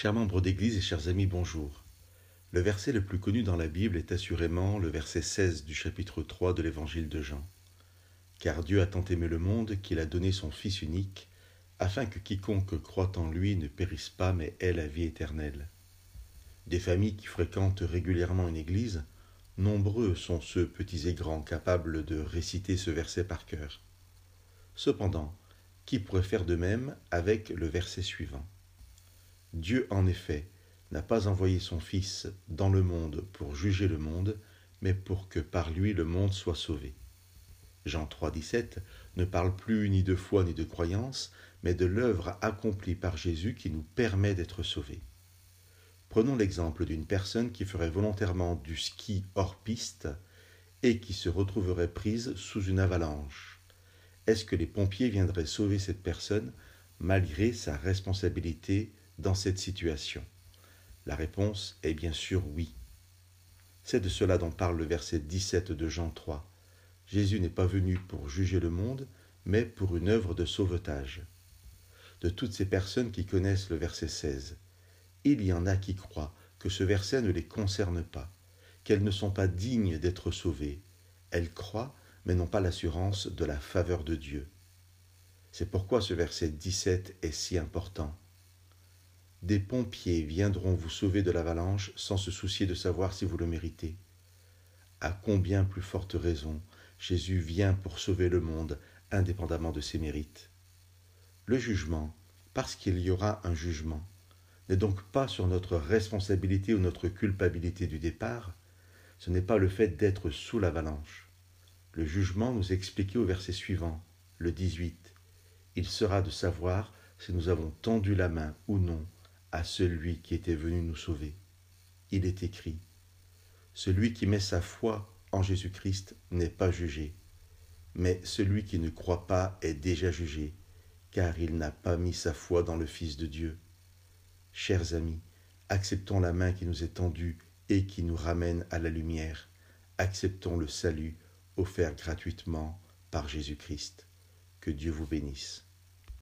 Chers membres d'Église et chers amis, bonjour. Le verset le plus connu dans la Bible est assurément le verset 16 du chapitre 3 de l'Évangile de Jean. Car Dieu a tant aimé le monde qu'il a donné son Fils unique, afin que quiconque croit en lui ne périsse pas, mais ait la vie éternelle. Des familles qui fréquentent régulièrement une église, nombreux sont ceux petits et grands capables de réciter ce verset par cœur. Cependant, qui pourrait faire de même avec le verset suivant? Dieu, en effet, n'a pas envoyé son Fils dans le monde pour juger le monde, mais pour que par lui le monde soit sauvé. Jean 3, 17 ne parle plus ni de foi ni de croyance, mais de l'œuvre accomplie par Jésus qui nous permet d'être sauvés. Prenons l'exemple d'une personne qui ferait volontairement du ski hors piste et qui se retrouverait prise sous une avalanche. Est-ce que les pompiers viendraient sauver cette personne malgré sa responsabilité dans cette situation La réponse est bien sûr oui. C'est de cela dont parle le verset 17 de Jean 3. Jésus n'est pas venu pour juger le monde, mais pour une œuvre de sauvetage. De toutes ces personnes qui connaissent le verset 16, il y en a qui croient que ce verset ne les concerne pas, qu'elles ne sont pas dignes d'être sauvées. Elles croient, mais n'ont pas l'assurance de la faveur de Dieu. C'est pourquoi ce verset 17 est si important. Des pompiers viendront vous sauver de l'avalanche sans se soucier de savoir si vous le méritez. À combien plus forte raison Jésus vient pour sauver le monde indépendamment de ses mérites. Le jugement, parce qu'il y aura un jugement, n'est donc pas sur notre responsabilité ou notre culpabilité du départ, ce n'est pas le fait d'être sous l'avalanche. Le jugement nous est expliqué au verset suivant, le 18. Il sera de savoir si nous avons tendu la main ou non à celui qui était venu nous sauver. Il est écrit, Celui qui met sa foi en Jésus-Christ n'est pas jugé, mais celui qui ne croit pas est déjà jugé, car il n'a pas mis sa foi dans le Fils de Dieu. Chers amis, acceptons la main qui nous est tendue et qui nous ramène à la lumière. Acceptons le salut offert gratuitement par Jésus-Christ. Que Dieu vous bénisse.